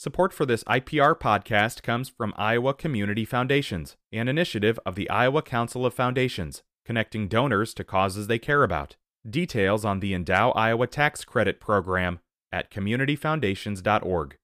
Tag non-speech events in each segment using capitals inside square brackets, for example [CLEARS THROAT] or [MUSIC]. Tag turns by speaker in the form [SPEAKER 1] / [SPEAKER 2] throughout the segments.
[SPEAKER 1] Support for this IPR podcast comes from Iowa Community Foundations, an initiative of the Iowa Council of Foundations, connecting donors to causes they care about. Details on the Endow Iowa Tax Credit Program at communityfoundations.org.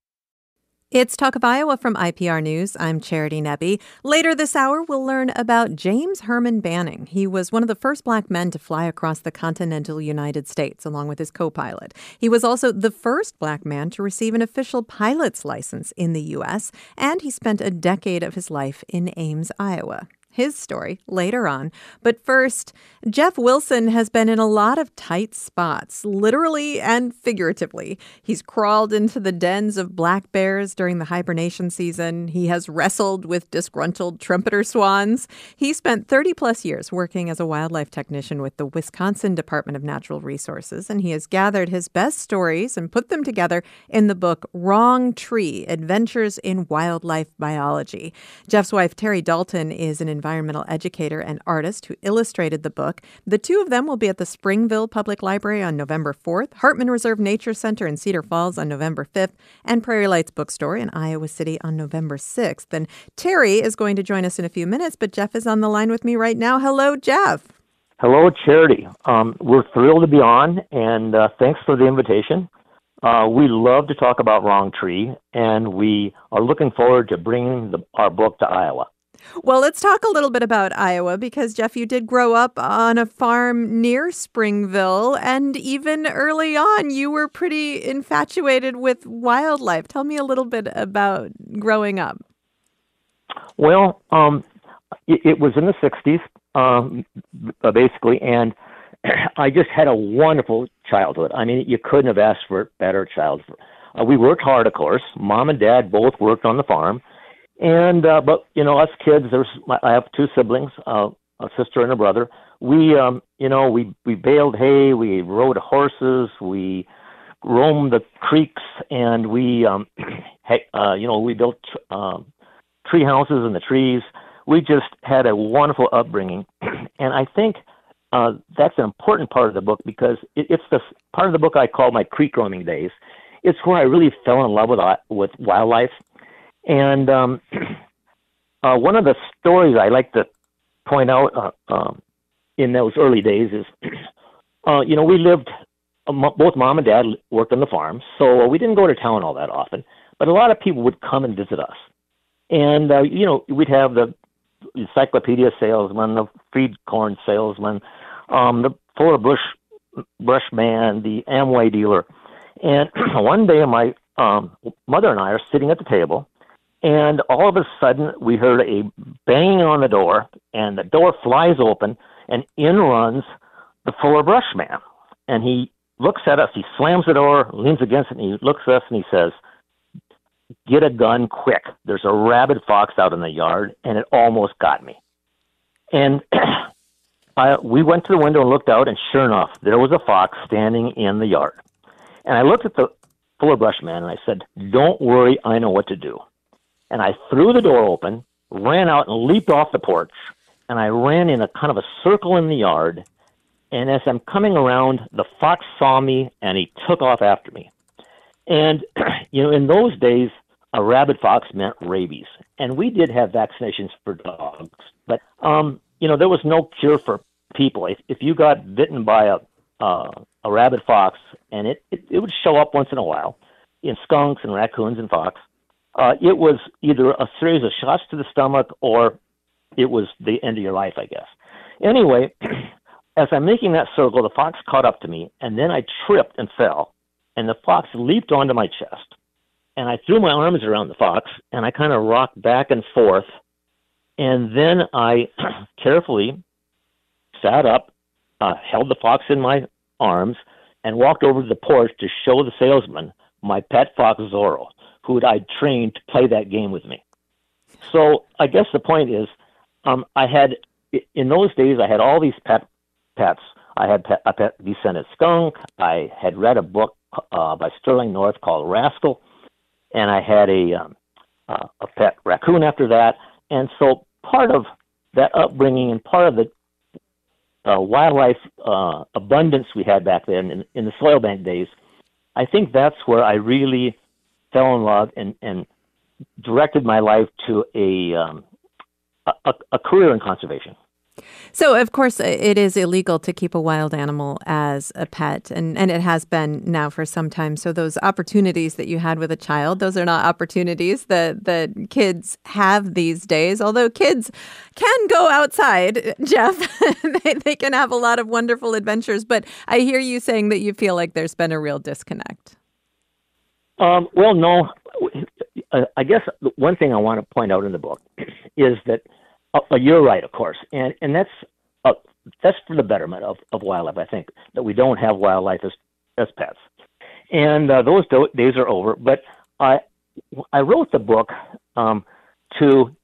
[SPEAKER 2] It's Talk of Iowa from IPR News. I'm Charity Nebbe. Later this hour, we'll learn about James Herman Banning. He was one of the first black men to fly across the continental United States, along with his co pilot. He was also the first black man to receive an official pilot's license in the U.S., and he spent a decade of his life in Ames, Iowa his story later on. But first, Jeff Wilson has been in a lot of tight spots, literally and figuratively. He's crawled into the dens of black bears during the hibernation season. He has wrestled with disgruntled trumpeter swans. He spent 30 plus years working as a wildlife technician with the Wisconsin Department of Natural Resources, and he has gathered his best stories and put them together in the book Wrong Tree Adventures in Wildlife Biology. Jeff's wife, Terry Dalton, is an educator and artist who illustrated the book. The two of them will be at the Springville Public Library on November 4th, Hartman Reserve Nature Center in Cedar Falls on November 5th, and Prairie Lights Bookstore in Iowa City on November 6th. And Terry is going to join us in a few minutes, but Jeff is on the line with me right now. Hello, Jeff.
[SPEAKER 3] Hello, Charity. Um, we're thrilled to be on, and uh, thanks for the invitation. Uh, we love to talk about Wrong Tree, and we are looking forward to bringing the, our book to Iowa.
[SPEAKER 2] Well, let's talk a little bit about Iowa because, Jeff, you did grow up on a farm near Springville. And even early on, you were pretty infatuated with wildlife. Tell me a little bit about growing up.
[SPEAKER 3] Well, um, it, it, was in the 60s, um, basically. And [CLEARS THROAT] I just had a wonderful childhood. I mean, you couldn't have asked for a better childhood. Uh, we worked hard, of course. Mom and dad both worked on the farm. And uh, but you know, us kids, there's I have two siblings, uh, a sister and a brother. We um, you know, we we baled hay, we rode horses, we roamed the creeks, and we um, [CLEARS THROAT] uh, you know, we built um, tree houses in the trees. We just had a wonderful upbringing, [CLEARS THROAT] and I think uh, that's an important part of the book because it, it's the part of the book I call my creek roaming days. It's where I really fell in love with uh, with wildlife and um, [CLEARS THROAT] uh, one of the stories I like to point out uh, um, in those early days is, [CLEARS THROAT] uh, you know, we lived, uh, both mom and dad worked on the farm, so we didn't go to town all that often. But a lot of people would come and visit us. And, uh, you know, we'd have the encyclopedia salesman, the feed corn salesman, um, the Fuller Bush brush man, the Amway dealer. And [CLEARS THROAT] one day my um, mother and I are sitting at the table, and all of a sudden, we heard a banging on the door, and the door flies open, and in runs the Fuller Brush Man. And he looks at us, he slams the door, leans against it, and he looks at us and he says, Get a gun quick. There's a rabid fox out in the yard, and it almost got me. And [CLEARS THROAT] I, we went to the window and looked out, and sure enough, there was a fox standing in the yard. And I looked at the Fuller Brush Man and I said, Don't worry, I know what to do and I threw the door open, ran out and leaped off the porch, and I ran in a kind of a circle in the yard. And as I'm coming around, the fox saw me and he took off after me. And, [CLEARS THROAT] you know, in those days, a rabid fox meant rabies. And we did have vaccinations for dogs, but, um, you know, there was no cure for people. If, if you got bitten by a, uh, a rabid fox, and it, it, it would show up once in a while in skunks and raccoons and fox, uh, it was either a series of shots to the stomach or it was the end of your life, I guess. Anyway, [CLEARS THROAT] as I'm making that circle, the fox caught up to me, and then I tripped and fell, and the fox leaped onto my chest. And I threw my arms around the fox, and I kind of rocked back and forth. And then I [CLEARS THROAT] carefully sat up, uh, held the fox in my arms, and walked over to the porch to show the salesman my pet fox Zorro who I'd trained to play that game with me. So I guess the point is, um, I had in those days I had all these pet pets. I had pet, a pet descended skunk. I had read a book uh, by Sterling North called Rascal, and I had a um, uh, a pet raccoon after that. And so part of that upbringing and part of the uh, wildlife uh, abundance we had back then in, in the soil bank days, I think that's where I really fell in love and and directed my life to a um, a, a career in conservation.
[SPEAKER 2] So, of course, it is illegal to keep a wild animal as a pet, and, and it has been now for some time. So, those opportunities that you had with a child, those are not opportunities that, that kids have these days. Although kids can go outside, Jeff, [LAUGHS] they, they can have a lot of wonderful adventures. But I hear you saying that you feel like there's been a real disconnect.
[SPEAKER 3] Um, well, no. I guess one thing I want to point out in the book [CLEARS THROAT] is that uh, you're right, of course, and and that's uh, that's for the betterment of, of wildlife. I think that we don't have wildlife as as pets, and uh, those do- days are over. But I I wrote the book um, to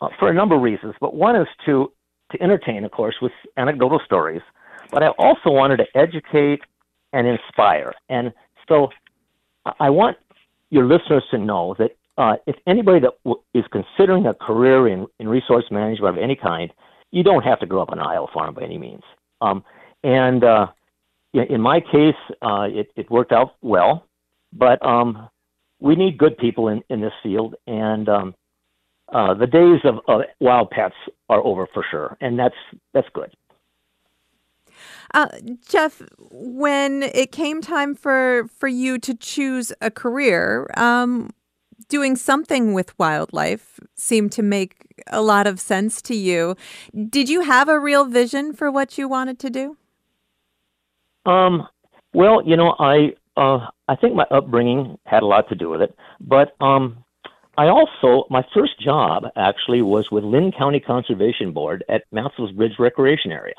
[SPEAKER 3] uh, for a number of reasons, but one is to to entertain, of course, with anecdotal stories. But I also wanted to educate and inspire, and so I want your listeners to know that uh, if anybody that w- is considering a career in, in resource management of any kind, you don't have to grow up on an Iowa farm by any means. Um, and uh, in my case, uh, it, it worked out well, but um, we need good people in, in this field, and um, uh, the days of, of wild pets are over for sure, and that's that's good.
[SPEAKER 2] Uh, Jeff, when it came time for for you to choose a career, um, doing something with wildlife seemed to make a lot of sense to you. Did you have a real vision for what you wanted to do?
[SPEAKER 3] Um, well, you know, I uh, I think my upbringing had a lot to do with it, but um, I also my first job actually was with Linn County Conservation Board at Mansell's Bridge Recreation Area,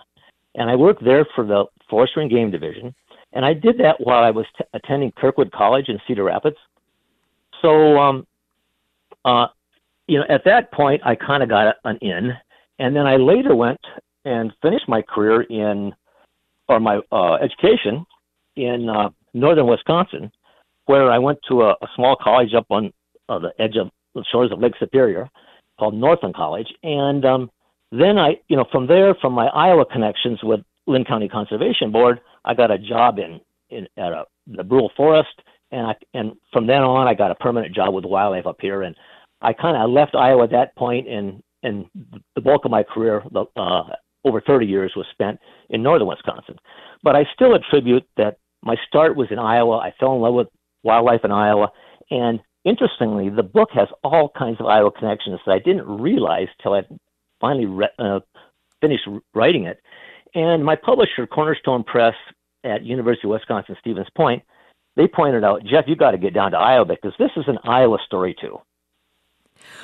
[SPEAKER 3] and I worked there for the Forestry and Game Division, and I did that while I was t- attending Kirkwood College in Cedar Rapids. So, um, uh, you know, at that point, I kind of got an in, and then I later went and finished my career in, or my uh, education in uh, northern Wisconsin, where I went to a, a small college up on uh, the edge of the shores of Lake Superior called Northland College, and um, then I, you know, from there, from my Iowa connections with Linn County Conservation Board, I got a job in in at a, the Brule Forest and I and from then on I got a permanent job with wildlife up here, and I kind of left Iowa at that point, and and the bulk of my career, the, uh, over 30 years, was spent in northern Wisconsin. But I still attribute that my start was in Iowa. I fell in love with wildlife in Iowa, and interestingly, the book has all kinds of Iowa connections that I didn't realize till I finally re- uh, finished writing it. And my publisher, Cornerstone Press at University of Wisconsin Stevens Point, they pointed out, Jeff, you've got to get down to Iowa because this is an Iowa story too.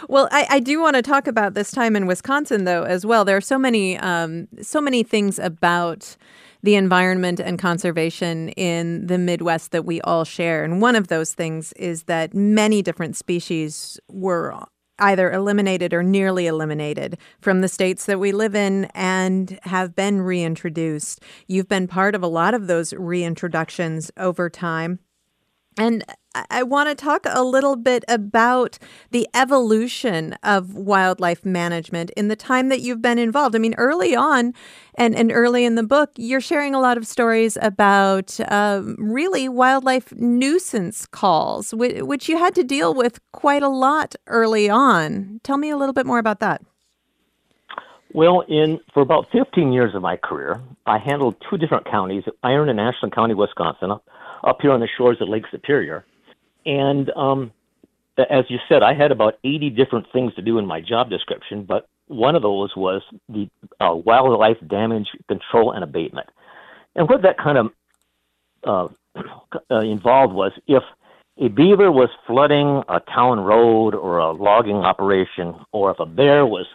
[SPEAKER 2] Well, I, I, do want to talk about this time in Wisconsin, though, as well. There are so many, um, so many things about the environment and conservation in the Midwest that we all share, and one of those things is that many different species were either eliminated or nearly eliminated from the states that we live in and have been reintroduced. You've been part of a lot of those reintroductions over time. And I want to talk a little bit about the evolution of wildlife management in the time that you've been involved. I mean, early on and, and early in the book, you're sharing a lot of stories about um, really wildlife nuisance calls, which, which you had to deal with quite a lot early on. Tell me a little bit more about that.
[SPEAKER 3] Well, in for about 15 years of my career, I handled two different counties, Iron and Ashland County, Wisconsin, up here on the shores of Lake Superior. And um, as you said, I had about 80 different things to do in my job description, but one of those was the uh, wildlife damage control and abatement. And what that kind of uh, [CLEARS THROAT] uh, involved was if a beaver was flooding a town road or a logging operation, or if a bear was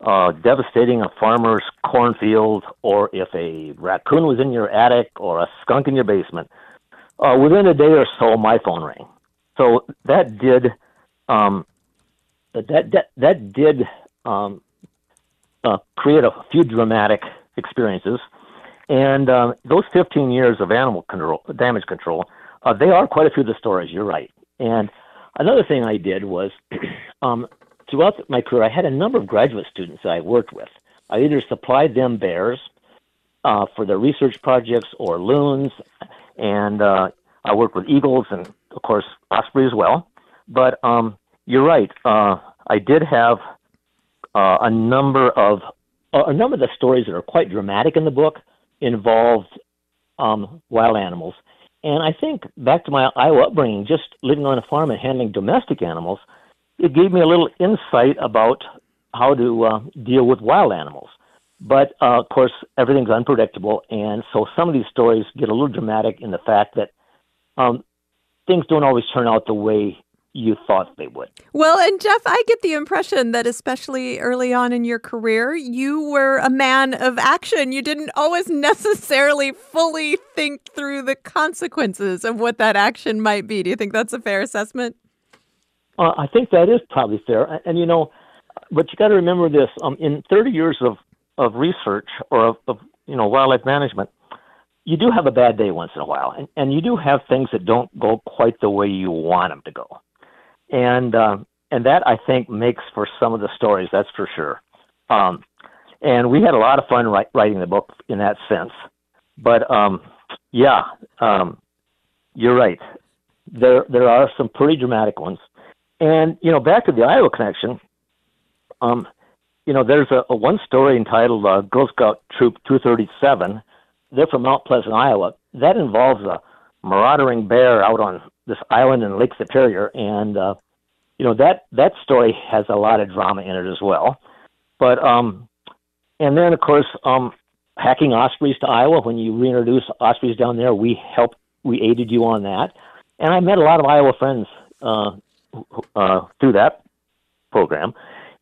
[SPEAKER 3] uh, devastating a farmer's cornfield, or if a raccoon was in your attic or a skunk in your basement, uh, within a day or so, my phone rang. So that did um, that that that did um, uh, create a few dramatic experiences, and um, those 15 years of animal control, damage control, uh, they are quite a few of the stories. You're right. And another thing I did was [CLEARS THROAT] um, throughout my career, I had a number of graduate students that I worked with. I either supplied them bears uh, for their research projects or loons, and uh, I worked with eagles and of course, Osprey as well. But um, you're right. Uh, I did have uh, a number of uh, a number of the stories that are quite dramatic in the book involved um, wild animals. And I think back to my Iowa upbringing, just living on a farm and handling domestic animals, it gave me a little insight about how to uh, deal with wild animals. But uh, of course, everything's unpredictable, and so some of these stories get a little dramatic in the fact that um, things don't always turn out the way you thought they would.
[SPEAKER 2] Well, and Jeff, I get the impression that especially early on in your career, you were a man of action. You didn't always [LAUGHS] necessarily fully think through the consequences of what that action might be. Do you think that's a fair assessment?
[SPEAKER 3] Uh, I think that is probably fair. And, and you know, but you got to remember this: um, in 30 years of of research or of, of you know wildlife management, you do have a bad day once in a while, and, and you do have things that don't go quite the way you want them to go, and uh, and that I think makes for some of the stories. That's for sure. Um, and we had a lot of fun write, writing the book in that sense. But um, yeah, um, you're right. There there are some pretty dramatic ones. And you know, back to the Iowa connection. Um, you know, there's a, a one story entitled uh, Girl Scout Troop 237. They're from Mount Pleasant, Iowa. That involves a marauding bear out on this island in Lake Superior, and uh, you know that that story has a lot of drama in it as well. But um, and then of course, um, hacking ospreys to Iowa. When you reintroduce ospreys down there, we helped, we aided you on that, and I met a lot of Iowa friends uh, uh, through that program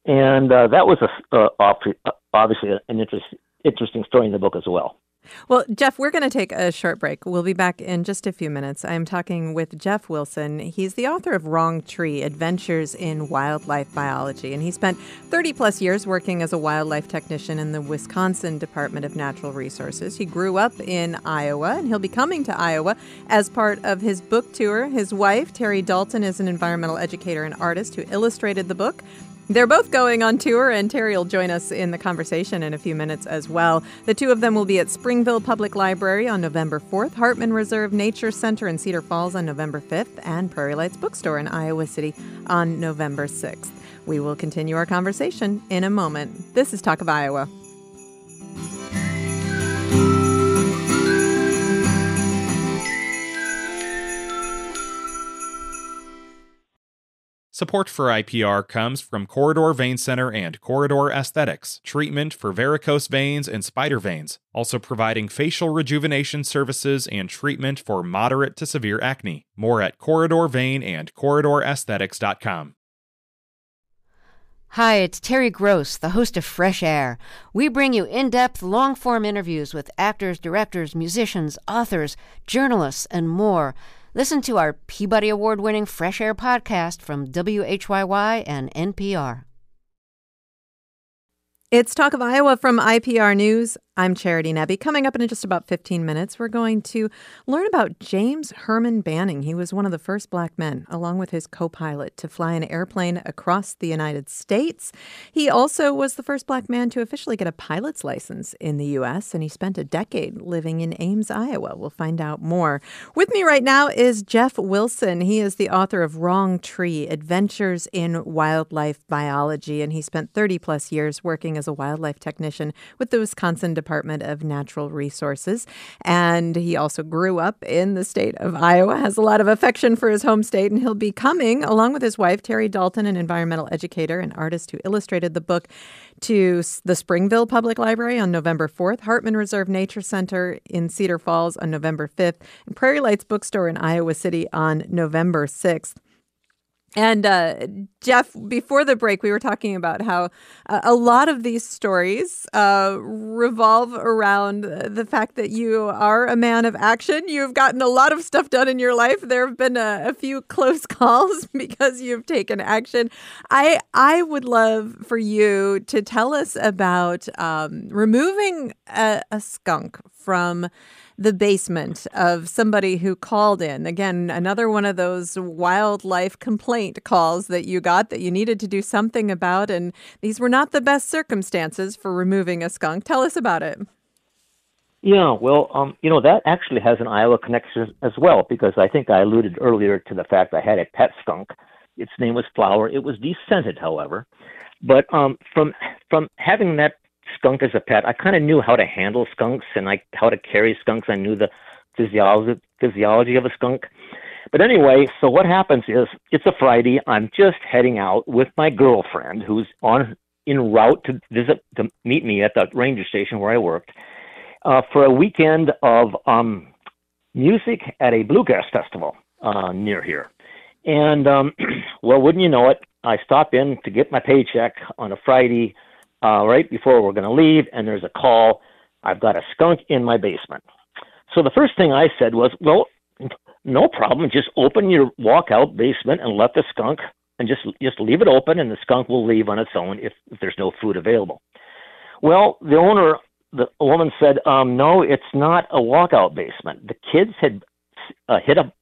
[SPEAKER 3] and uh, that was a, uh, obviously an interest, interesting story in the book as well.
[SPEAKER 2] Well, Jeff, we're going to take a short break. We'll be back in just a few minutes. I'm talking with Jeff Wilson. He's the author of Wrong Tree Adventures in Wildlife Biology, and he spent 30 plus years working as a wildlife technician in the Wisconsin Department of Natural Resources. He grew up in Iowa, and he'll be coming to Iowa as part of his book tour. His wife, Terry Dalton, is an environmental educator and artist who illustrated the book. They're both going on tour, and Terry will join us in the conversation in a few minutes as well. The two of them will be at Springville Public Library on November 4th, Hartman Reserve Nature Center in Cedar Falls on November 5th, and Prairie Lights Bookstore in Iowa City on November 6th. We will continue our conversation in a moment. This is Talk of Iowa.
[SPEAKER 1] Support for IPR comes from Corridor Vein Center and Corridor Aesthetics, treatment for varicose veins and spider veins, also providing facial rejuvenation services and treatment for moderate to severe acne. More at Corridor Vein and.
[SPEAKER 4] Hi, it's Terry Gross, the host of Fresh Air. We bring you in depth, long form interviews with actors, directors, musicians, authors, journalists, and more. Listen to our Peabody Award winning Fresh Air podcast from WHYY and NPR.
[SPEAKER 2] It's Talk of Iowa from IPR News. I'm Charity Nebbe. Coming up in just about 15 minutes, we're going to learn about James Herman Banning. He was one of the first black men, along with his co pilot, to fly an airplane across the United States. He also was the first black man to officially get a pilot's license in the U.S., and he spent a decade living in Ames, Iowa. We'll find out more. With me right now is Jeff Wilson. He is the author of Wrong Tree Adventures in Wildlife Biology, and he spent 30 plus years working as a wildlife technician with the Wisconsin Department Department of Natural Resources. And he also grew up in the state of Iowa, has a lot of affection for his home state, and he'll be coming, along with his wife, Terry Dalton, an environmental educator and artist who illustrated the book, to the Springville Public Library on November 4th, Hartman Reserve Nature Center in Cedar Falls on November 5th, and Prairie Lights Bookstore in Iowa City on November 6th. And uh, Jeff, before the break, we were talking about how uh, a lot of these stories uh, revolve around the fact that you are a man of action. You've gotten a lot of stuff done in your life. There have been a, a few [LAUGHS] close calls [LAUGHS] because you've taken action. I I would love for you to tell us about um, removing a, a skunk from the basement of somebody who called in. Again, another one of those wildlife complaint calls that you got that you needed to do something about. And these were not the best circumstances for removing a skunk. Tell us about it.
[SPEAKER 3] Yeah, well, um, you know, that actually has an Iowa connection as well because I think I alluded earlier to the fact I had a pet skunk. Its name was Flower. It was descented, however. But um, from from having that skunk as a pet, I kind of knew how to handle skunks and like how to carry skunks. I knew the physiology physiology of a skunk. But anyway, so what happens is it's a Friday. I'm just heading out with my girlfriend who's on en route to visit to meet me at the ranger station where I worked uh, for a weekend of um, music at a bluegrass festival uh, near here. And um, [CLEARS THROAT] well, wouldn't you know it, I stop in to get my paycheck on a Friday uh, right before we're going to leave, and there's a call. I've got a skunk in my basement. So the first thing I said was, well, no problem. Just open your walkout basement and let the skunk and just just leave it open, and the skunk will leave on its own if, if there's no food available. Well, the owner, the woman said, um, no, it's not a walkout basement. The kids had uh, hit a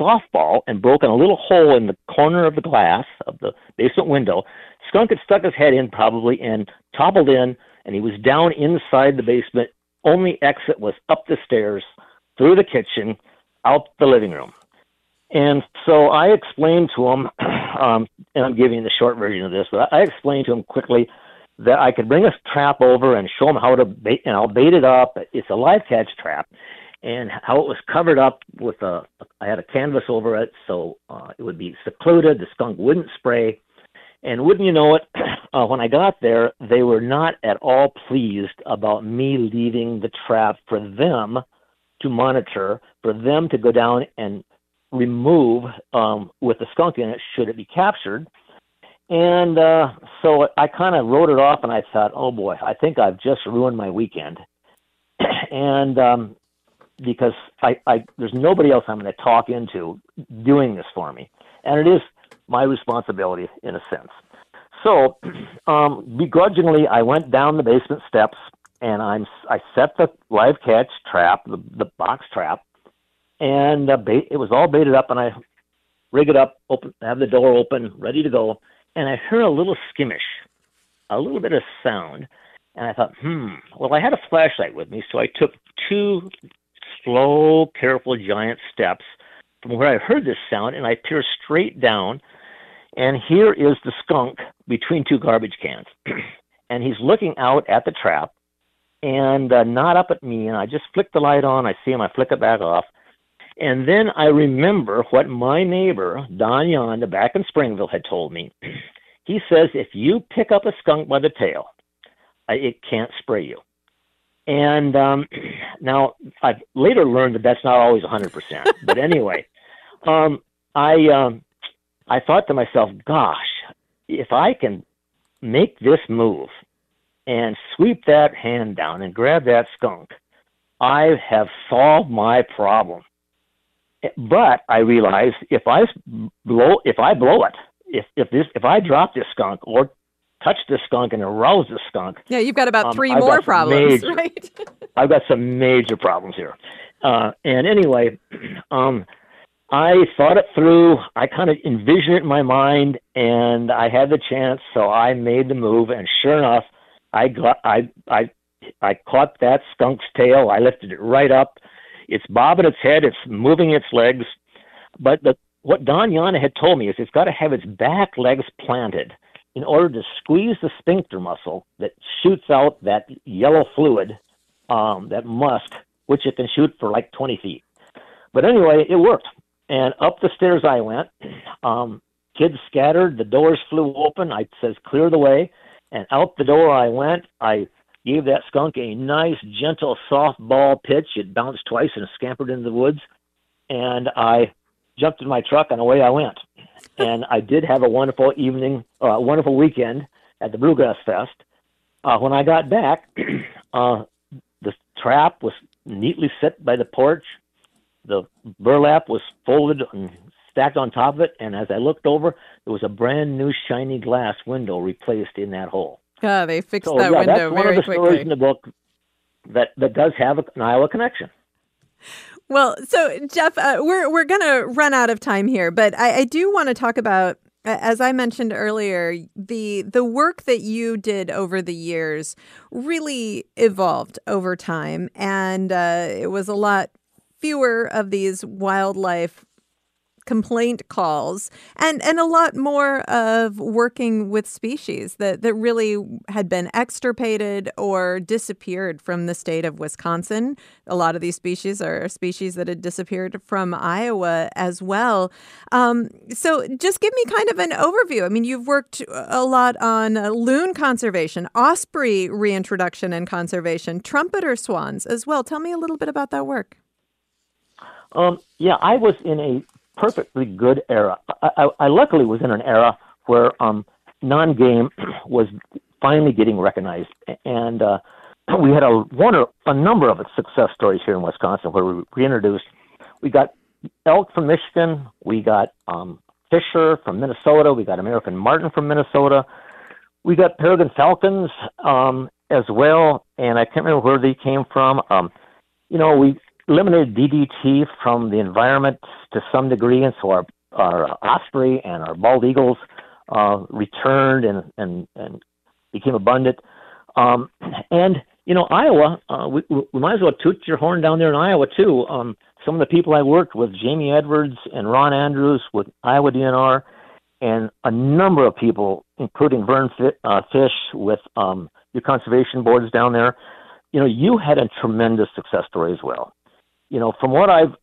[SPEAKER 3] softball and broken a little hole in the corner of the glass of the basement window. Skunk had stuck his head in probably and toppled in, and he was down inside the basement. Only exit was up the stairs, through the kitchen, out the living room. And so I explained to him, [CLEARS THROAT] um, and I'm giving the short version of this, but I explained to him quickly that I could bring a trap over and show him how to bait, and I'll bait it up. It's a live catch trap, and how it was covered up with a, I had a canvas over it, so uh, it would be secluded. The skunk wouldn't spray. And wouldn't you know it, [CLEARS THROAT] uh, when I got there, they were not at all pleased about me leaving the trap for them to monitor, for them to go down and remove um, with the skunk in it should it be captured. And uh, so I kind of wrote it off, and I thought, oh boy, I think I've just ruined my weekend. [CLEARS THROAT] and um, because I, I, there's nobody else I'm going to talk into doing this for me, and it is my responsibility in a sense. So, [CLEARS THROAT] um, begrudgingly, I went down the basement steps and I'm I set the live catch trap, the, the box trap, and uh, bait, it was all baited up, and I rig it up, open, have the door open, ready to go, and I heard a little skimmish, a little bit of sound, and I thought, hmm. Well, I had a flashlight with me, so I took two slow, careful, giant steps from where I heard this sound, and I peered straight down, and here is the skunk between two garbage cans, [CLEARS THROAT] and he's looking out at the trap and uh, not up at me. And I just flick the light on. I see him. I flick it back off. And then I remember what my neighbor, Don Yonda, back in Springville, had told me. [CLEARS THROAT] he says if you pick up a skunk by the tail, it can't spray you. And um, [CLEARS THROAT] now I've later learned that that's not always 100%. but anyway, [LAUGHS] um, I um, I thought to myself, gosh, if I can make this move and sweep that hand down and grab that skunk, I have solved my problem. But I realize if I blow if I blow it, if if this if I drop this skunk or touch this skunk and arouse this skunk,
[SPEAKER 2] yeah, you've got about um, three more problems,
[SPEAKER 3] major, [LAUGHS]
[SPEAKER 2] right?
[SPEAKER 3] I've got some major problems here. Uh, and anyway, [CLEARS THROAT] um, I thought it through. I kind of envisioned it in my mind, and I had the chance, so I made the move. And sure enough, I got I I I caught that skunk's tail. I lifted it right up. It's bobbing its head. It's moving its legs. But the, what Don Yana had told me is it's got to have its back legs planted in order to squeeze the sphincter muscle that shoots out that yellow fluid, um, that musk, which it can shoot for like 20 feet. But anyway, it worked. And up the stairs I went. Um, kids scattered. The doors flew open. I says, clear the way. And out the door I went. I gave that skunk a nice, gentle softball pitch. It bounced twice and scampered into the woods. And I jumped in my truck and away I went. [LAUGHS] and I did have a wonderful evening, a uh, wonderful weekend at the Bluegrass Fest. Uh, when I got back, [CLEARS THROAT] uh, the trap was neatly set by the porch. The burlap was folded and stacked on top of it, and as I looked over, there was a brand new shiny glass window replaced in that hole.
[SPEAKER 2] Ah, they fixed
[SPEAKER 3] so,
[SPEAKER 2] that
[SPEAKER 3] yeah,
[SPEAKER 2] window
[SPEAKER 3] that's one
[SPEAKER 2] very
[SPEAKER 3] of the
[SPEAKER 2] quickly.
[SPEAKER 3] stories in the book that that does have an Iowa connection.
[SPEAKER 2] Well, so Jeff, uh, we're we're gonna run out of time here, but I, I do want to talk about as I mentioned earlier, the the work that you did over the years really evolved over time, and uh, it was a lot fewer of these wildlife complaint calls and and a lot more of working with species that that really had been extirpated or disappeared from the state of Wisconsin. A lot of these species are species that had disappeared from Iowa as well. Um, so just give me kind of an overview. I mean, you've worked a lot on uh, loon conservation, osprey reintroduction and conservation, trumpeter swans as well. Tell me a little bit about that work.
[SPEAKER 3] Um, yeah, I was in a perfectly good era. I, I, I luckily was in an era where um, non-game [CLEARS THROAT] was finally getting recognized, and uh, [CLEARS THROAT] we had a one or a number of success stories here in Wisconsin where we reintroduced. We got elk from Michigan, we got um, Fisher from Minnesota, we got American Marten from Minnesota, we got peregrine falcons um, as well, and I can't remember where they came from. Um, you know, we eliminated DDT from the environment to some degree, and so our our osprey and our bald eagles uh, returned and and and became abundant. Um, and you know, Iowa, uh, we, we might as well toot your horn down there in Iowa too. Um, some of the people I worked with, Jamie Edwards and Ron Andrews with Iowa DNR, and a number of people, including Vern uh, Fish with um, your conservation boards down there. You know, you had a tremendous success story as well you know, from what I've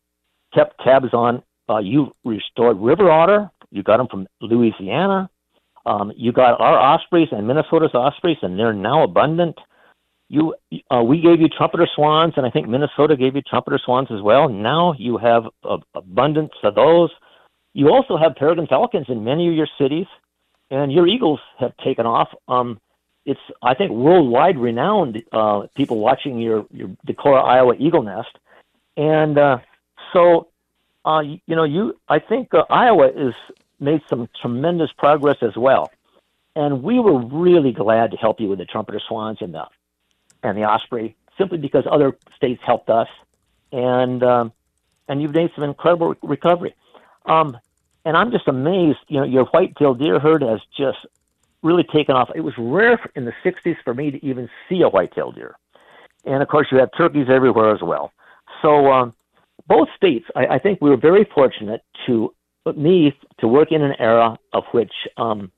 [SPEAKER 3] kept tabs on, uh, you restored river otter. You got them from Louisiana. Um, you got our ospreys and Minnesota's ospreys, and they're now abundant. You, uh, we gave you trumpeter swans, and I think Minnesota gave you trumpeter swans as well. Now you have abundance of those. You also have peregrine falcons in many of your cities, and your eagles have taken off. Um, it's, I think, worldwide renowned. Uh, people watching your your Decorah, Iowa eagle nest and uh, so, uh, you, know, you I think uh, Iowa has made some tremendous progress as well, and we were really glad to help you with the trumpeter swans and the and the osprey, simply because other states helped us, and um, and you've made some incredible recovery. Um, and I'm just amazed. You know, your white-tailed deer herd has just really taken off. It was rare in the 60s for me to even see a white-tailed deer, and of course you have turkeys everywhere as well. So um, both states, I, I think we were very fortunate to me to work in an era of which um,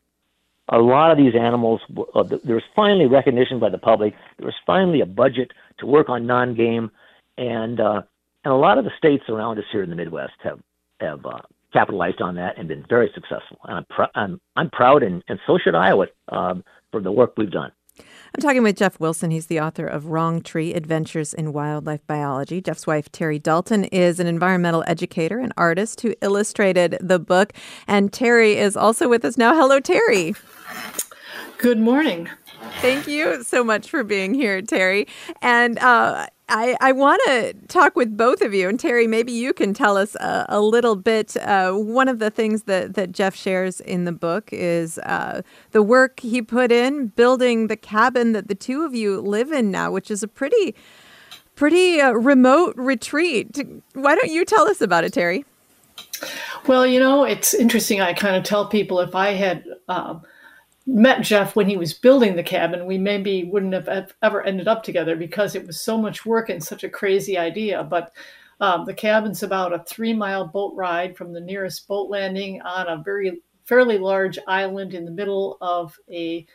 [SPEAKER 3] a lot of these animals, uh, there was finally recognition by the public. There was finally a budget to work on non-game, and uh, and a lot of the states around us here in the Midwest have have uh, capitalized on that and been very successful. And I'm pr- I'm I'm proud, and, and so should Iowa um, for the work we've done.
[SPEAKER 2] I'm talking with Jeff Wilson. He's the author of Wrong Tree Adventures in Wildlife Biology. Jeff's wife, Terry Dalton, is an environmental educator and artist who illustrated the book. And Terry is also with us now. Hello, Terry.
[SPEAKER 5] Good morning.
[SPEAKER 2] Thank you so much for being here, Terry. And uh, I, I want to talk with both of you. And Terry, maybe you can tell us a, a little bit. Uh, one of the things that, that Jeff shares in the book is uh, the work he put in building the cabin that the two of you live in now, which is a pretty, pretty uh, remote retreat. Why don't you tell us about it, Terry?
[SPEAKER 5] Well, you know, it's interesting. I kind of tell people if I had um, met Jeff when he was building the cabin, we maybe wouldn't have ever ended up together because it was so much work and such a crazy idea. But um, the cabin's about a three mile boat ride from the nearest boat landing on a very fairly large island in the middle of a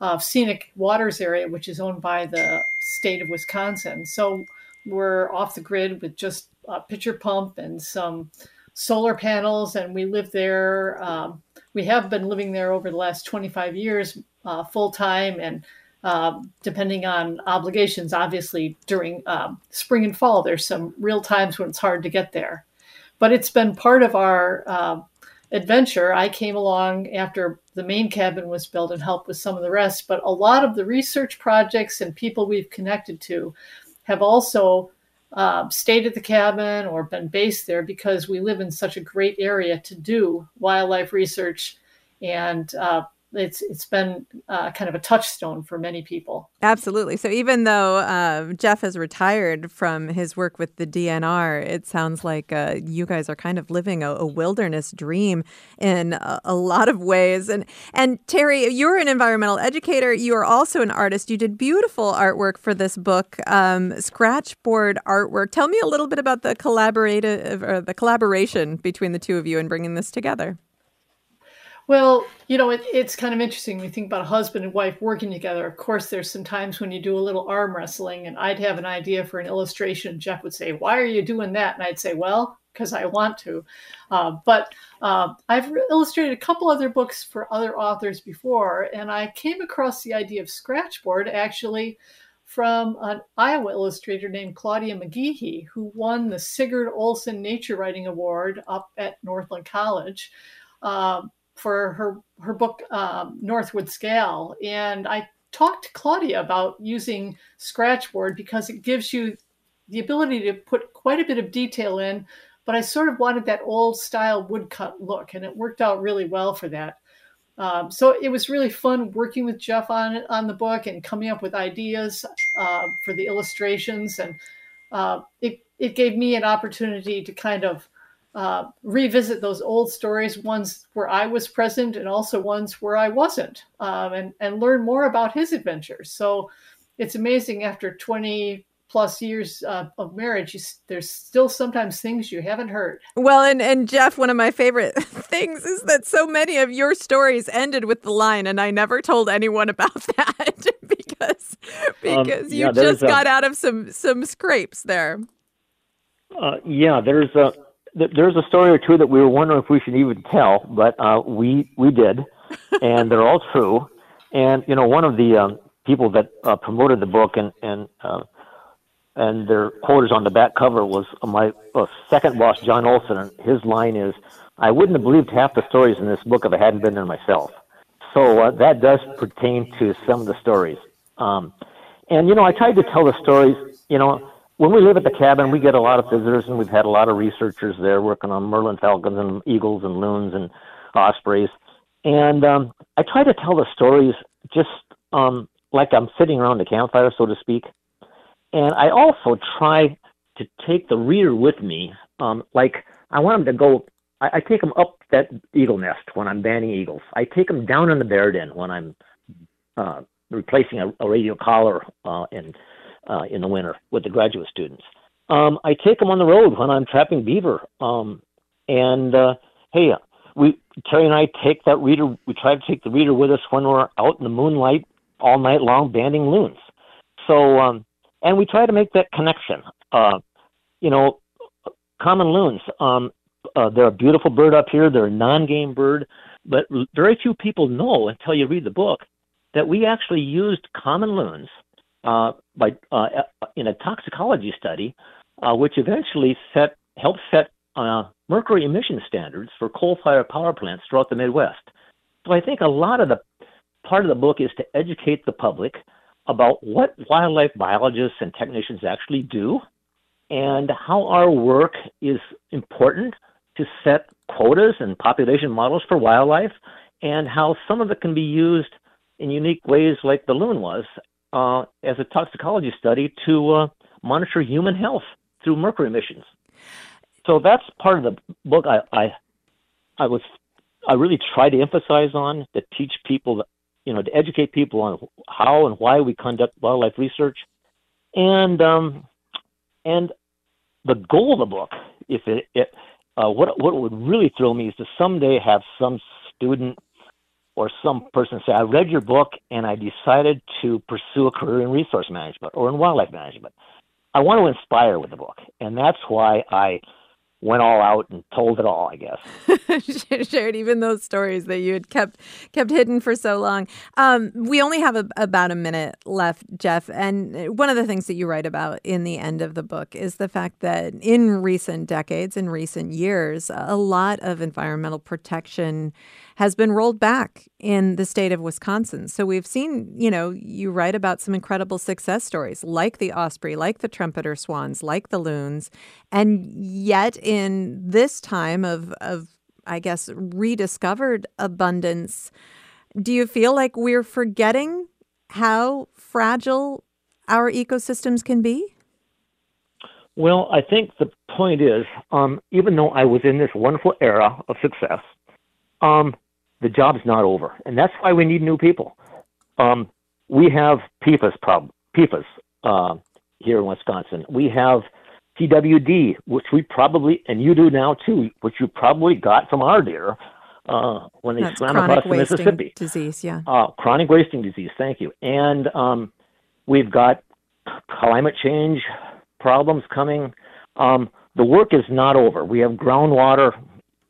[SPEAKER 5] uh, scenic waters area, which is owned by the state of Wisconsin. So we're off the grid with just a pitcher pump and some solar panels, and we live there. Um, we have been living there over the last 25 years uh, full time and uh, depending on obligations, obviously during um, spring and fall, there's some real times when it's hard to get there. But it's been part of our uh, adventure. I came along after the main cabin was built and helped with some of the rest. But a lot of the research projects and people we've connected to have also uh, stayed at the cabin or been based there because we live in such a great area to do wildlife research and uh, it's it's been uh, kind of a touchstone for many people.
[SPEAKER 2] Absolutely. So even though uh, Jeff has retired from his work with the DNR, it sounds like uh, you guys are kind of living a, a wilderness dream in a, a, lot of ways. And and Terry, you're an environmental educator. You are also an artist. You did beautiful artwork for this book, um, scratchboard artwork. Tell me a little bit about the collaborative or the collaboration between the two of you in bringing this together.
[SPEAKER 5] Well, you know, it, it's kind of interesting you think about a husband and wife working together. Of course, there's some times when you do a little arm wrestling, and I'd have an idea for an illustration. Jeff would say, Why are you doing that? And I'd say, Well, because I want to. Uh, but uh, I've illustrated a couple other books for other authors before, and I came across the idea of Scratchboard actually from an Iowa illustrator named Claudia McGehee, who won the Sigurd Olson Nature Writing Award up at Northland College. Um, for her her book um, Northwood Scale, and I talked to Claudia about using Scratchboard because it gives you the ability to put quite a bit of detail in. But I sort of wanted that old style woodcut look, and it worked out really well for that. Um, so it was really fun working with Jeff on on the book and coming up with ideas uh, for the illustrations, and uh, it it gave me an opportunity to kind of uh, revisit those old stories, ones where I was present and also ones where I wasn't, um, and and learn more about his adventures. So it's amazing after 20 plus years uh, of marriage, you, there's still sometimes things you haven't heard.
[SPEAKER 2] Well, and and Jeff, one of my favorite [LAUGHS] things is that so many of your stories ended with the line, and I never told anyone [LAUGHS] about that because [LAUGHS] because um, yeah, you just got out of some some scrapes there.
[SPEAKER 3] Uh, yeah, there's a there's a story or two that we were wondering if we should even tell, but uh, we we did, [LAUGHS] and they're all true. And you know, one of the um, people that uh, promoted the book and and uh, and their quotas on the back cover was my uh, second boss, John Olson. And his line is, "I wouldn't have believed half the stories in this book if I hadn't been there myself." So uh, that does pertain to some of the stories. Um, and you know, I tried to tell the stories. You know when we live at the cabin, we get a lot of visitors, and we've had a lot of researchers there working on Merlin falcons and eagles and loons and ospreys. And um, I try to tell the stories just um, like I'm sitting around the campfire, so to speak. And I also try to take the reader with me. Um, like I want them to go. I, I take them up that eagle nest when I'm banding eagles. I take them down in the bear den when I'm uh, replacing a, a radio collar uh, and uh, in the winter with the graduate students. Um, I take them on the road when I'm trapping beaver. Um, and uh, hey, we Terry and I take that reader. We try to take the reader with us when we're out in the moonlight all night long banding loons. So, um, and we try to make that connection. Uh, you know, common loons. Um, uh, they're a beautiful bird up here. They're a non-game bird, but very few people know until you read the book that we actually used common loons uh, by uh, in a toxicology study, uh, which eventually set helped set uh, mercury emission standards for coal-fired power plants throughout the Midwest. So I think a lot of the part of the book is to educate the public about what wildlife biologists and technicians actually do and how our work is important to set quotas and population models for wildlife and how some of it can be used in unique ways like the loon was uh, as a toxicology study to uh, monitor human health through mercury emissions. So that's part of the book I, I, I was I really try to emphasize on to teach people you know to educate people on how and why we conduct wildlife research, and um, and the goal of the book, if it, it uh, what what would really thrill me is to someday have some student or some person say, I read your book and I decided to pursue a career in resource management or in wildlife management. I want to inspire with the book. And that's why I went all out and told it all, I guess. [LAUGHS]
[SPEAKER 2] Shared even those stories that you had kept kept hidden for so long. Um, we only have a, about a minute left, Jeff. And one of the things that you write about in the end of the book is the fact that in recent decades, in recent years, a lot of environmental protection has been rolled back in the state of Wisconsin. So we've seen, you know, you write about some incredible success stories like the osprey, like the trumpeter swans, like the loons. And yet, in this time of, of I guess, rediscovered abundance, Do you feel like we're forgetting how fragile our ecosystems can be?
[SPEAKER 3] Well, I think the point is, um, even though I was in this wonderful era of success, um, the job's not over, and that's why we need new people. Um, we have PFAS problem, PFAS uh, here in Wisconsin. We have CWD, which we probably, and you do now too, which you probably got from our deer uh, when they
[SPEAKER 2] That's
[SPEAKER 3] swam across the
[SPEAKER 2] wasting
[SPEAKER 3] Mississippi.
[SPEAKER 2] disease, yeah.
[SPEAKER 3] Uh, chronic wasting disease. Thank you. And um, we've got climate change problems coming. Um, the work is not over. We have groundwater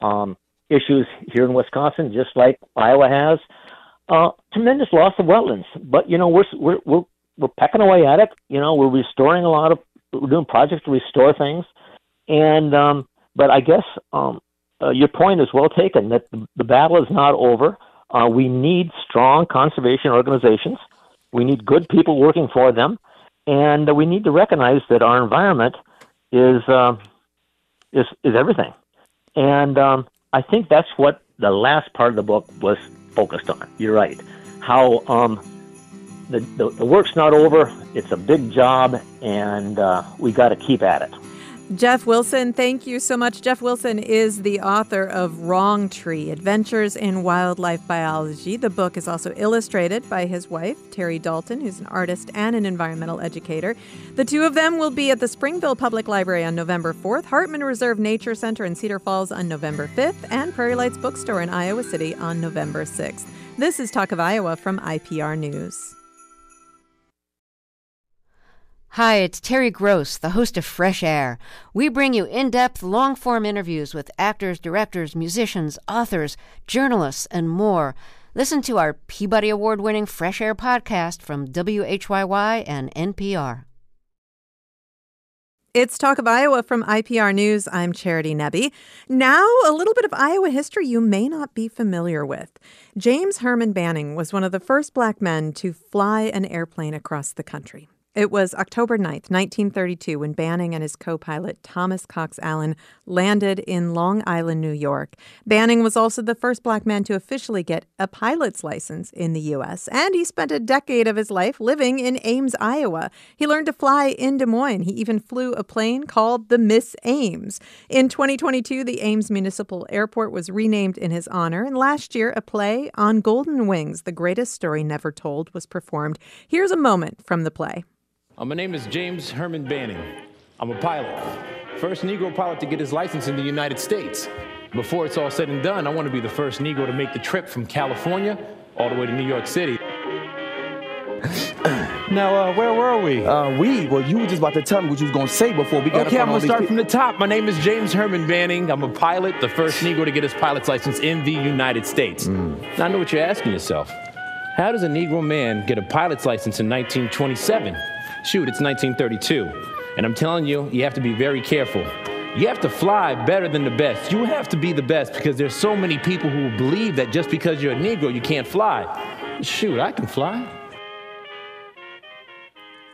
[SPEAKER 3] um, issues here in Wisconsin, just like Iowa has. Uh, tremendous loss of wetlands, but you know we're we're we're we're pecking away at it. You know we're restoring a lot of doing projects to restore things, and um, but I guess um, uh, your point is well taken that the, the battle is not over. Uh, we need strong conservation organizations. We need good people working for them, and we need to recognize that our environment is uh, is is everything. And um, I think that's what the last part of the book was focused on. You're right. How um, the, the the work's not over. It's a big job, and uh, we got to keep at it.
[SPEAKER 2] Jeff Wilson, thank you so much. Jeff Wilson is the author of Wrong Tree Adventures in Wildlife Biology. The book is also illustrated by his wife, Terry Dalton, who's an artist and an environmental educator. The two of them will be at the Springville Public Library on November 4th, Hartman Reserve Nature Center in Cedar Falls on November 5th, and Prairie Lights Bookstore in Iowa City on November 6th. This is Talk of Iowa from IPR News.
[SPEAKER 4] Hi, it's Terry Gross, the host of Fresh Air. We bring you in depth, long form interviews with actors, directors, musicians, authors, journalists, and more. Listen to our Peabody Award winning Fresh Air podcast from WHYY and NPR.
[SPEAKER 2] It's Talk of Iowa from IPR News. I'm Charity Nebbe. Now, a little bit of Iowa history you may not be familiar with. James Herman Banning was one of the first black men to fly an airplane across the country. It was October 9th, 1932, when Banning and his co pilot Thomas Cox Allen landed in Long Island, New York. Banning was also the first black man to officially get a pilot's license in the U.S., and he spent a decade of his life living in Ames, Iowa. He learned to fly in Des Moines. He even flew a plane called the Miss Ames. In 2022, the Ames Municipal Airport was renamed in his honor, and last year, a play on Golden Wings, the greatest story never told, was performed. Here's a moment from the play.
[SPEAKER 6] Uh, my name is James Herman Banning. I'm a pilot. First Negro pilot to get his license in the United States. Before it's all said and done, I want to be the first Negro to make the trip from California all the way to New York City. [COUGHS]
[SPEAKER 7] Now, uh, where were we?
[SPEAKER 8] Uh, we, well, you were just about to tell me what you was gonna say before we got
[SPEAKER 6] Okay, I'm gonna start
[SPEAKER 8] pe-
[SPEAKER 6] from the top. My name is James Herman Banning. I'm a pilot, the first Negro to get his pilot's license in the United States. Now, I know what you're asking yourself. How does a Negro man get a pilot's license in 1927? Shoot, it's 1932. And I'm telling you, you have to be very careful. You have to fly better than the best. You have to be the best because there's so many people who believe that just because you're a Negro, you can't fly. Shoot, I can fly.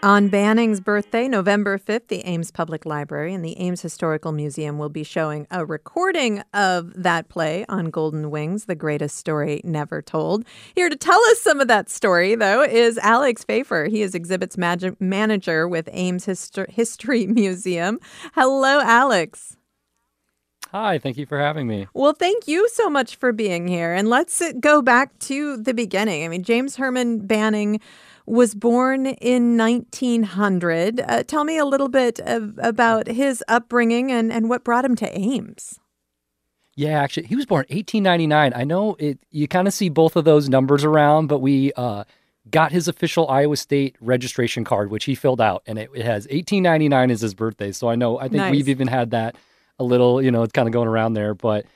[SPEAKER 2] On Banning's birthday, November 5th, the Ames Public Library and the Ames Historical Museum will be showing a recording of that play on Golden Wings, the greatest story never told. Here to tell us some of that story, though, is Alex Pfeiffer. He is exhibits manager with Ames Histo- History [LAUGHS] Museum. Hello, Alex.
[SPEAKER 7] Hi, thank you for having me.
[SPEAKER 2] Well, thank you so much for being here. And let's go back to the beginning. I mean, James Herman Banning was born in 1900. Uh, tell me a little bit of, about his upbringing and, and what brought him to Ames.
[SPEAKER 7] Yeah, actually, he was born 1899. I know it. You kind of see both of those numbers around, but we uh, got his official Iowa State registration card, which he filled out, and it, it has 1899 as his birthday. So I know. I think
[SPEAKER 2] Nice.
[SPEAKER 7] we've even had that a little. You know, it's kind of going around there, but.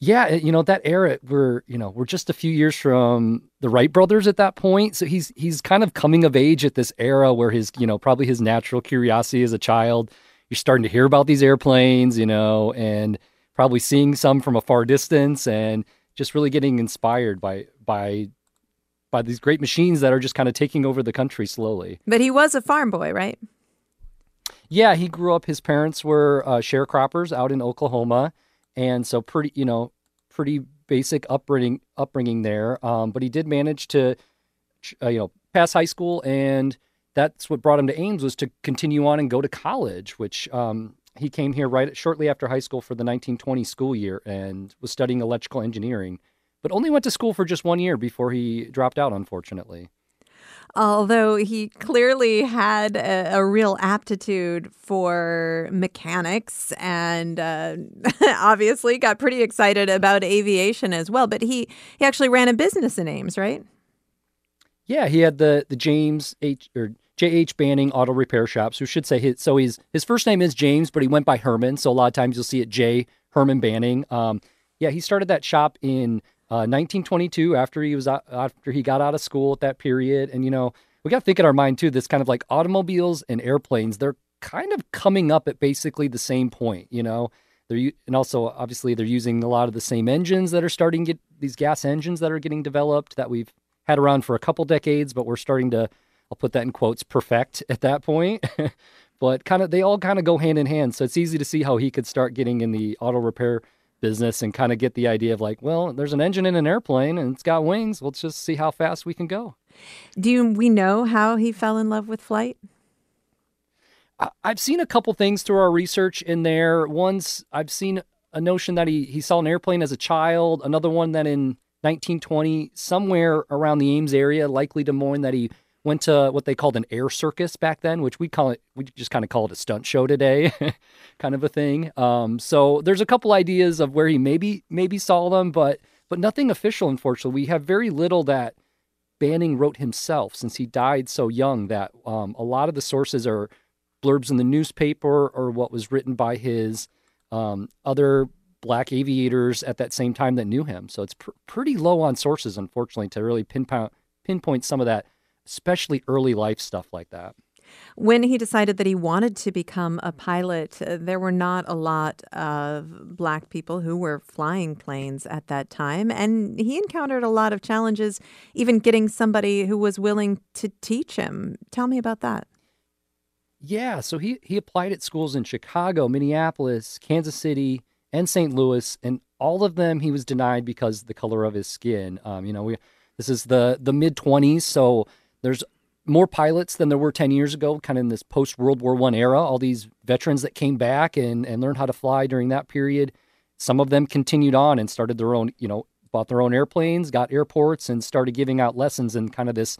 [SPEAKER 7] Yeah, you know that era. We're you know we're just a few years from the Wright brothers at that point, so he's he's kind of coming of age at this era where his you know probably his natural curiosity as a child. You're starting to hear about these airplanes, you know, and probably seeing some from a far distance, and just really getting inspired by by by these great machines that are just kind of taking over the country slowly.
[SPEAKER 2] But he was a farm boy, right?
[SPEAKER 7] Yeah, he grew up. His parents were uh, sharecroppers out in Oklahoma, and so pretty, you know, pretty basic upbringing upbringing there, um, but he did manage to, uh, you know, pass high school, and that's what brought him to Ames was to continue on and go to college, which um, he came here right shortly after high school for the 1920 school year and was studying electrical engineering, but only went to school for just one year before he dropped out, unfortunately
[SPEAKER 2] although he clearly had a, a real aptitude for mechanics and uh, [LAUGHS] obviously got pretty excited about aviation as well. But he, he actually ran a business in Ames, right?
[SPEAKER 7] Yeah, he had the the James H or J.H. Banning Auto Repair Shops, who should say his, so his his first name is James, but he went by Herman. So a lot of times you'll see it J. Herman Banning. Um, yeah, he started that shop in 1922, uh, after he was after he got out of school at that period, and you know we got to think in our mind too. This kind of like automobiles and airplanes, they're kind of coming up at basically the same point. You know, they're and also obviously they're using a lot of the same engines that are starting to get these gas engines that are getting developed that we've had around for a couple decades, but we're starting to I'll put that in quotes perfect [LAUGHS] at that point. [LAUGHS] but kind of they all kind of go hand in hand, so it's easy to see how he could start getting in the auto repair business and kind of get the idea of like, well, there's an engine in an airplane and it's got wings. Let's just see how fast we can go.
[SPEAKER 2] Do we know how he fell in love with flight?
[SPEAKER 7] I've seen a couple things through our research in there. One's I've seen a notion that he, he saw an airplane as a child. Another one that in 1920, somewhere around the Ames area, likely Des Moines, that he went to what they called an air circus back then, which we call it, we just kind of call it a stunt show today, [LAUGHS] kind of a thing. Um, so there's a couple ideas of where he maybe maybe saw them, but but nothing official. Unfortunately, we have very little that Banning wrote himself since he died so young. That um, a lot of the sources are blurbs in the newspaper or what was written by his um, other black aviators at that same time that knew him. So it's pr- pretty low on sources, unfortunately, to really pinpoint pinpoint some of that especially early life stuff like that.
[SPEAKER 2] When he decided that he wanted to become a pilot, uh, there were not a lot of black people who were flying planes at that time. And he encountered a lot of challenges, even getting somebody who was willing to teach him. Tell me about that.
[SPEAKER 7] Yeah, so he, he applied at schools in Chicago, Minneapolis, Kansas City, and St. Louis, and all of them he was denied because the color of his skin. Um, you know, we this is the the mid twenties, so there's more pilots than there were 10 years ago, kind of in this post World War One era. All these veterans that came back and, and learned how to fly during that period. Some of them continued on and started their own, you know, bought their own airplanes, got airports, and started giving out lessons in kind of this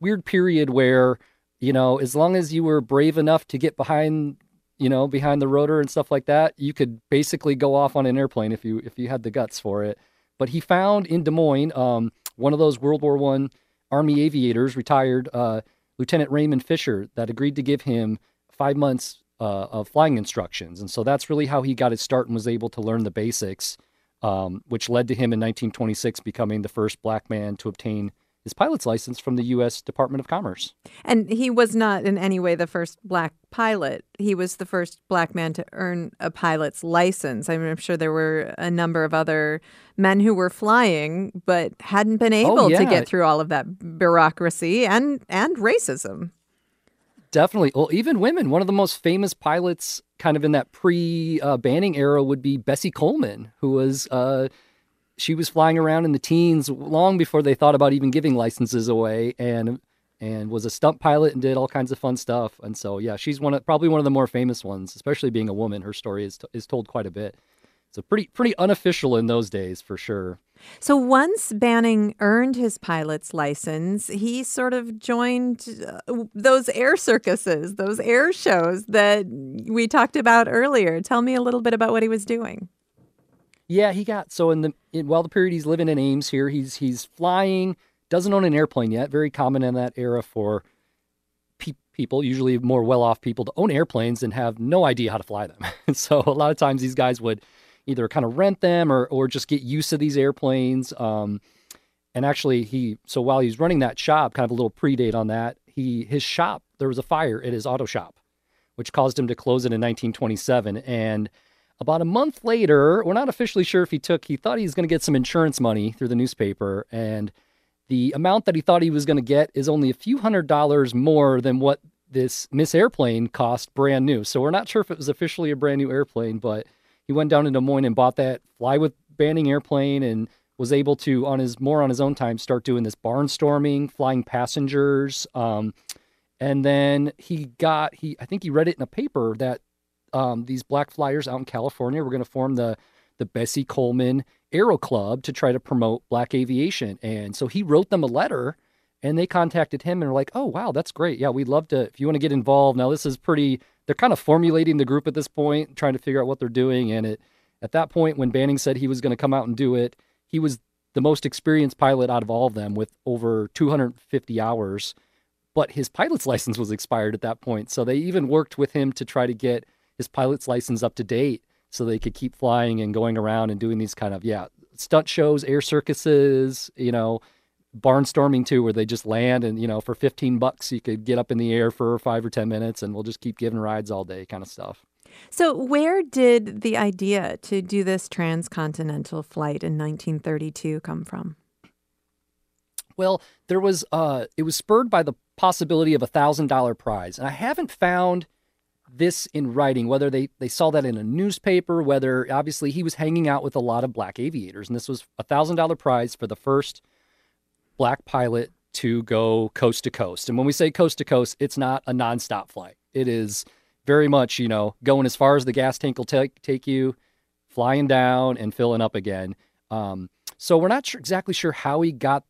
[SPEAKER 7] weird period where, you know, as long as you were brave enough to get behind, you know, behind the rotor and stuff like that, you could basically go off on an airplane if you if you had the guts for it. But he found in Des Moines um, one of those World War One Army aviators, retired uh, Lieutenant Raymond Fisher, that agreed to give him five months uh, of flying instructions. And so that's really how he got his start and was able to learn the basics, um, which led to him in 1926 becoming the first black man to obtain his pilot's license from the U.S. Department of Commerce.
[SPEAKER 2] And he was not in any way the first black pilot. He was the first black man to earn a pilot's license. I am sure there were a number of other men who were flying but hadn't been oh, able oh, yeah. to get through all of that bureaucracy and and racism.
[SPEAKER 7] Definitely. Well, even women. One of the most famous pilots, kind of in that pre-Banning uh, era, would be Bessie Coleman, who was. Uh, she was flying around in the teens long before they thought about even giving licenses away and and was a stunt pilot and did all kinds of fun stuff. And so yeah she's one of probably one of the more famous ones especially being a woman. Her story is, is told quite a bit. So pretty pretty unofficial in those days for sure.
[SPEAKER 2] So once Banning earned his pilot's license he sort of joined uh, those air circuses those air shows that we talked about earlier. Tell me a little bit about what he was doing
[SPEAKER 7] yeah, he got so in the in, while the period he's living in Ames here, he's he's flying. Doesn't own an airplane yet. Very common in that era for pe- people, usually more well-off people, to own airplanes and have no idea how to fly them. [LAUGHS] So a lot of times these guys would either kind of rent them or or just get used to these airplanes. Um, and actually, he so while he's running that shop, kind of a little predate on that. He his shop there was a fire at his auto shop, which caused him to close it in 1927 and about a month later, we're not officially sure if he took, he thought he was going to get some insurance money through the newspaper. And the amount that he thought he was going to get is only a few hundred dollars more than what this Miss Airplane cost brand new. So we're not sure if it was officially a brand new airplane, but he went down to Des Moines and bought that Fly with Banning airplane and was able to on his more on his own time start doing this barnstorming, flying passengers. Um, and then he got he I think he read it in a paper that um, these black flyers out in California were going to form the the Bessie Coleman Aero Club to try to promote black aviation. And so he wrote them a letter and they contacted him and were like, oh, wow, that's great. Yeah, we'd love to, if you want to get involved. Now, this is pretty, they're kind of formulating the group at this point, trying to figure out what they're doing. And it, at that point, when Banning said he was going to come out and do it, he was the most experienced pilot out of all of them with over 250 hours. But his pilot's [LAUGHS] license was expired at that point. So they even worked with him to try to get his pilot's license up to date so they could keep flying and going around and doing these kind of, yeah, stunt shows, air circuses, you know, barnstorming too, where they just land and, you know, for 15 bucks, you could get up in the air for five or 10 minutes and we'll just keep giving rides all day kind of stuff.
[SPEAKER 2] So, where did the idea to do this transcontinental flight in 1932 come from?
[SPEAKER 7] Well, there was uh it was spurred by the possibility of a thousand dollar prize. And I haven't found this in writing, whether they, they saw that in a newspaper, whether obviously he was hanging out with a lot of black aviators. And this was a thousand dollar prize for the first black pilot to go coast to coast. And when we say coast to coast, it's not a nonstop flight. It is very much, you know, going as far as the gas tank will take take you, flying down and filling up again. Um, so we're not sure, exactly sure how he got,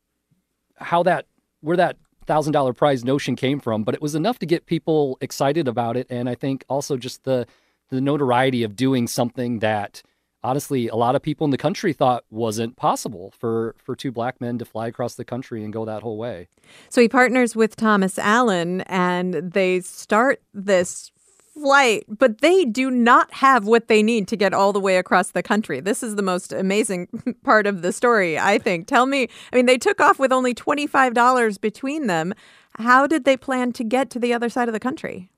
[SPEAKER 7] how that, where that thousand dollar prize notion came from, but it was enough to get people excited about it. And I think also just the the notoriety of doing something that honestly a lot of people in the country thought wasn't possible for for two black men to fly across the country and go that whole way.
[SPEAKER 2] So he partners with Thomas Allen and they start this flight, but they do not have what they need to get all the way across the country. This is the most amazing [LAUGHS] part of the story, I think. Tell me, I mean, they took off with only $25 between them. How did they plan to get to the other side of the country?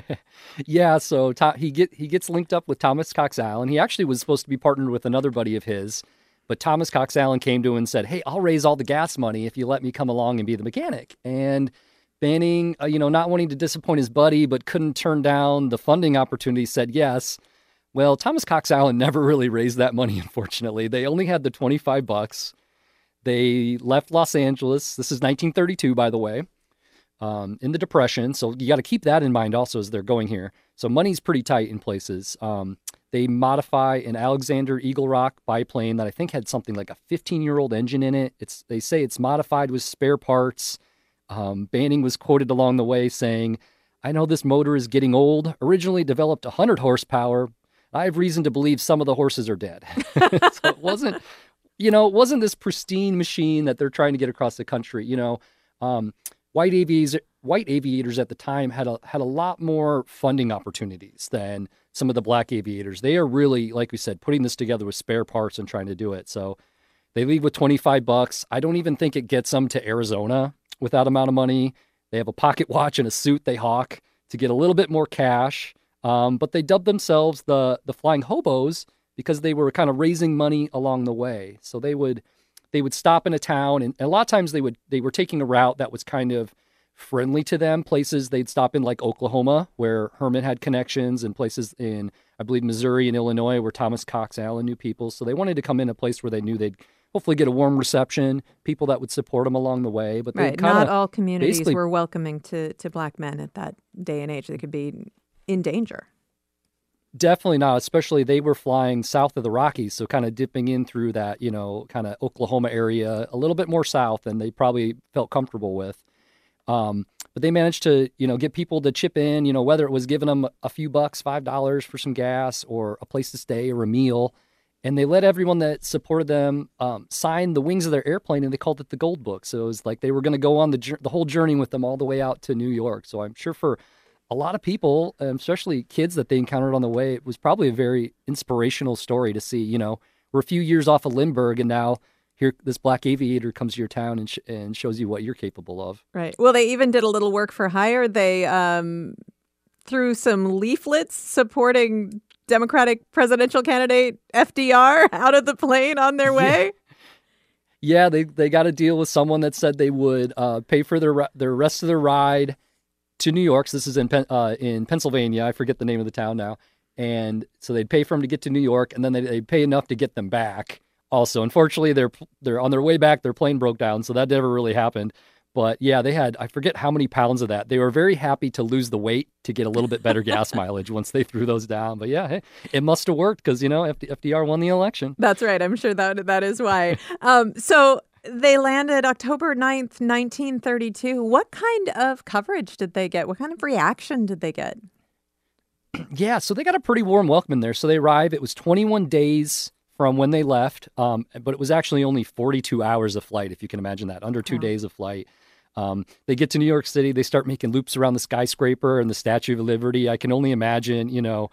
[SPEAKER 2] [LAUGHS]
[SPEAKER 7] yeah, so he get he gets linked up with Thomas Cox Allen. He actually was supposed to be partnered with another buddy of his, but Thomas Cox Allen came to him and said, "Hey, I'll raise all the gas money if you let me come along and be the mechanic." And Banning, uh, you know, not wanting to disappoint his buddy, but couldn't turn down the funding opportunity, said yes. Well, Thomas Cox Allen [LAUGHS] never really raised that money, unfortunately. They only had the 25 bucks. They left Los Angeles. This is 1932, by the way, um, in the Depression. So you got to keep that in mind also as they're going here. So money's pretty tight in places. Um, they modify an Alexander Eagle Rock biplane that I think had something like a 15 year old engine in it. It's they say it's modified with spare parts. Um, Banning was quoted along the way saying, I know this motor is getting old. Originally developed 100 horsepower. I have reason to believe some of the horses are dead. [LAUGHS] so it wasn't, you know, it wasn't this pristine machine that they're trying to get across the country. You know, um, white aviators, white aviators at the time had a had a lot more funding opportunities than some of the black aviators. They are really, like we said, putting this together with spare parts and trying to do it. So they leave with 25 bucks. I don't even think it gets them to Arizona with that amount of money. They have a pocket watch and a suit they hawk to get a little bit more cash. Um, but they dubbed themselves the the Flying Hobos because they were kind of raising money along the way. So they would they would stop in a town, and, a lot of times they would they were taking a route that was kind of friendly to them. Places they'd stop in like Oklahoma, where Herman had connections, and places in I believe Missouri and Illinois, where Thomas Cox Allen knew people. So they wanted to come in a place where they knew they'd hopefully get a warm reception, people that would support them along the way. But
[SPEAKER 2] right, not all communities were welcoming to to black men at that day and age. They could be in danger.
[SPEAKER 7] Definitely not, especially they were flying south of the Rockies, so kind of dipping in through that, you know, kind of Oklahoma area, a little bit more south than they probably felt comfortable with. Um, but they managed to, you know, get people to chip in, you know, whether it was giving them a few bucks, five dollars for some gas or a place to stay or a meal and they let everyone that supported them um, sign the wings of their airplane, and they called it the Gold Book. So it was like they were going to go on the the whole journey with them all the way out to New York. So I'm sure for a lot of people, especially kids that they encountered on the way, it was probably a very inspirational story to see. You know, we're a few years off of Lindbergh, and now here this black aviator comes to your town and sh- and shows you what you're capable of.
[SPEAKER 2] Right. Well, they even did a little work for hire. They um, threw some leaflets supporting Democratic presidential candidate FDR [LAUGHS] out of the plane on their way?
[SPEAKER 7] Yeah, yeah they, they got to deal with someone that said they would uh, pay for their their rest of their ride to New York. So this is in uh, in Pennsylvania. I forget the name of the town now. And so they'd pay for them to get to New York, and then they'd, they'd pay enough to get them back Also, unfortunately, they're they're on their way back. Their plane broke down, so that never really happened. But yeah, they had I forget how many pounds of that. They were very happy to lose the weight to get a little bit better gas [LAUGHS] mileage once they threw those down. But yeah, hey, it must have worked because you know FDR won the election.
[SPEAKER 2] That's right. I'm sure that that is why. [LAUGHS] um, so they landed October 9th, 1932. What kind of coverage did they get? What kind of reaction did they get? [CLEARS THROAT]
[SPEAKER 7] Yeah, so they got a pretty warm welcome in there. So they arrived. It was 21 days from when they left, um, but it was actually only 42 hours of flight, if you can imagine that, under two wow. days of flight. Um, they get to New York City. They start making loops around the skyscraper and the Statue of Liberty. I can only imagine, you know,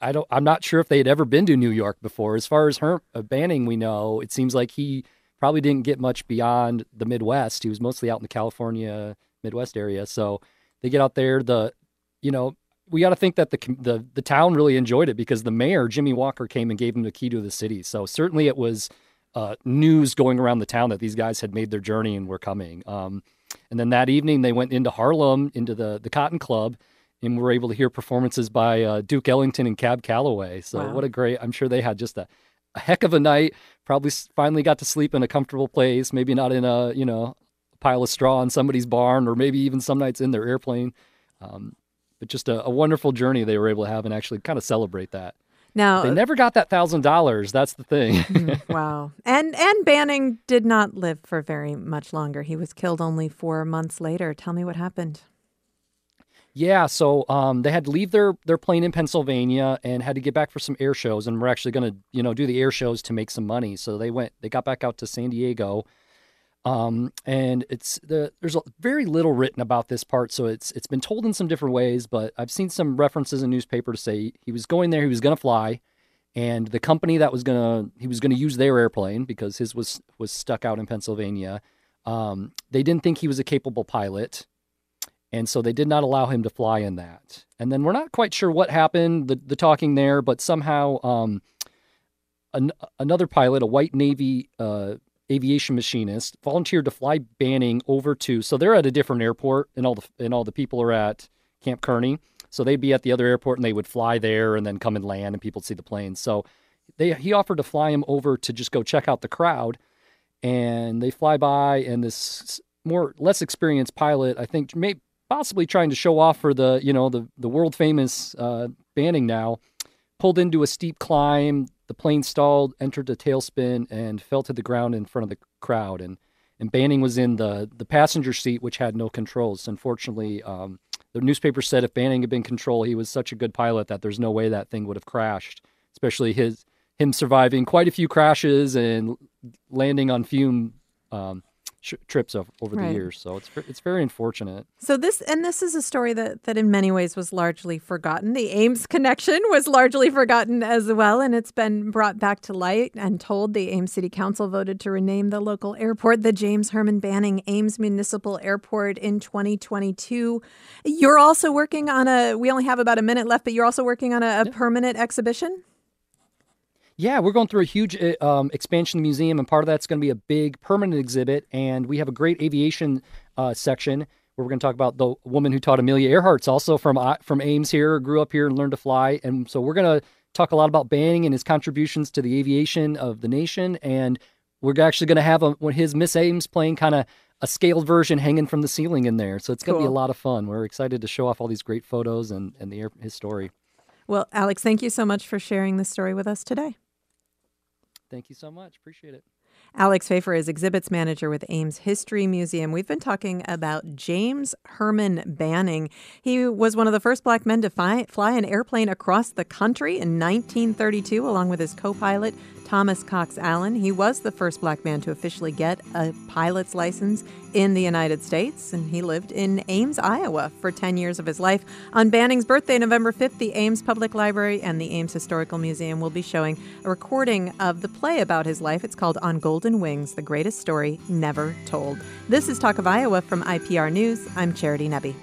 [SPEAKER 7] I don't. I'm not sure if they had ever been to New York before. As far as her uh, Banning, we know it seems like he probably didn't get much beyond the Midwest. He was mostly out in the California Midwest area. So they get out there. The, you know, we got to think that the the the town really enjoyed it because the mayor Jimmy Walker came and gave him the key to the city. So certainly it was uh, news going around the town that these guys had made their journey and were coming. Um, and then that evening, they went into Harlem, into the, the Cotton Club, and were able to hear performances by uh, Duke Ellington and Cab Calloway. So, wow. what a great, I'm sure they had just a, a heck of a night. Probably finally got to sleep in a comfortable place, maybe not in a, you know, pile of straw in somebody's barn, or maybe even some nights in their airplane. Um, but just a, a wonderful journey they were able to have and actually kind of celebrate that.
[SPEAKER 2] Now
[SPEAKER 7] they never got that thousand dollars. That's the thing. [LAUGHS]
[SPEAKER 2] Mm, wow. And and Banning did not live for very much longer. He was killed only four months later. Tell me what happened.
[SPEAKER 7] Yeah, so um, they had to leave their their plane in Pennsylvania and had to get back for some air shows, and we're actually going to you know do the air shows to make some money. So they went, they got back out to San Diego, um, and it's the there's very little written about this part, so it's it's been told in some different ways. But I've seen some references in newspaper to say he was going there, he was going to fly, and the company that was gonna he was gonna use their airplane because his was was stuck out in Pennsylvania. Um, they didn't think he was a capable pilot, and so they did not allow him to fly in that. And then we're not quite sure what happened, the the talking there, but somehow um, an, another pilot, a white Navy uh, aviation machinist, volunteered to fly Banning over to. So they're at a different airport, and all the and all the people are at Camp Kearny. So they'd be at the other airport, and they would fly there, and then come and land, and people see the planes. So they he offered to fly him over to just go check out the crowd, and they fly by, and this more less experienced pilot, I think, may possibly trying to show off for the you know the the world famous uh, Banning now, pulled into a steep climb. The plane stalled, entered a tailspin, and fell to the ground in front of the crowd. And and Banning was in the the passenger seat, which had no controls. Unfortunately, um, the newspaper said if Banning had been control, he was such a good pilot that there's no way that thing would have crashed. Especially his him surviving quite a few crashes and landing on fume um, trips over, over right. the years. So it's it's very unfortunate.
[SPEAKER 2] So this and this is a story that that in many ways was largely forgotten. The Ames connection [LAUGHS] was largely forgotten as well, and it's been brought back to light and told. The Ames City Council voted to rename the local airport the James Herman Banning Ames Municipal Airport in 2022. You're also working on a. We only have about a minute left, but you're also working on a, a permanent exhibition.
[SPEAKER 7] Yeah, we're going through a huge uh, um, expansion of the museum, and part of that's going to be a big permanent exhibit. And we have a great aviation uh, section where we're going to talk about the woman who taught Amelia Earhart's also from uh, from Ames here, grew up here and learned to fly. And so we're going to talk a lot about Banning and his contributions to the aviation of the nation. And we're actually going to have a, his Miss Ames plane kind of a scaled version hanging from the ceiling in there. So it's going to cool. be a lot of fun. We're excited to show off all these great photos and, and the, his story.
[SPEAKER 2] Well, Alex, thank you so much for sharing this story with us today.
[SPEAKER 7] Thank you so much. Appreciate it.
[SPEAKER 2] Alex Pfeiffer is exhibits manager with Ames History Museum. We've been talking about James Herman Banning. He was one of the first black men to fly, fly an airplane across the country in 1932, along with his co pilot, Thomas Cox Allen. He was the first black man to officially get a pilot's license in the United States, and he lived in Ames, Iowa for 10 years of his life. On Banning's birthday, November 5th, the Ames Public Library and the Ames Historical Museum will be showing a recording of the play about his life. It's called On Golden Wings The Greatest Story Never Told. This is Talk of Iowa from IPR News. I'm Charity Nebbe.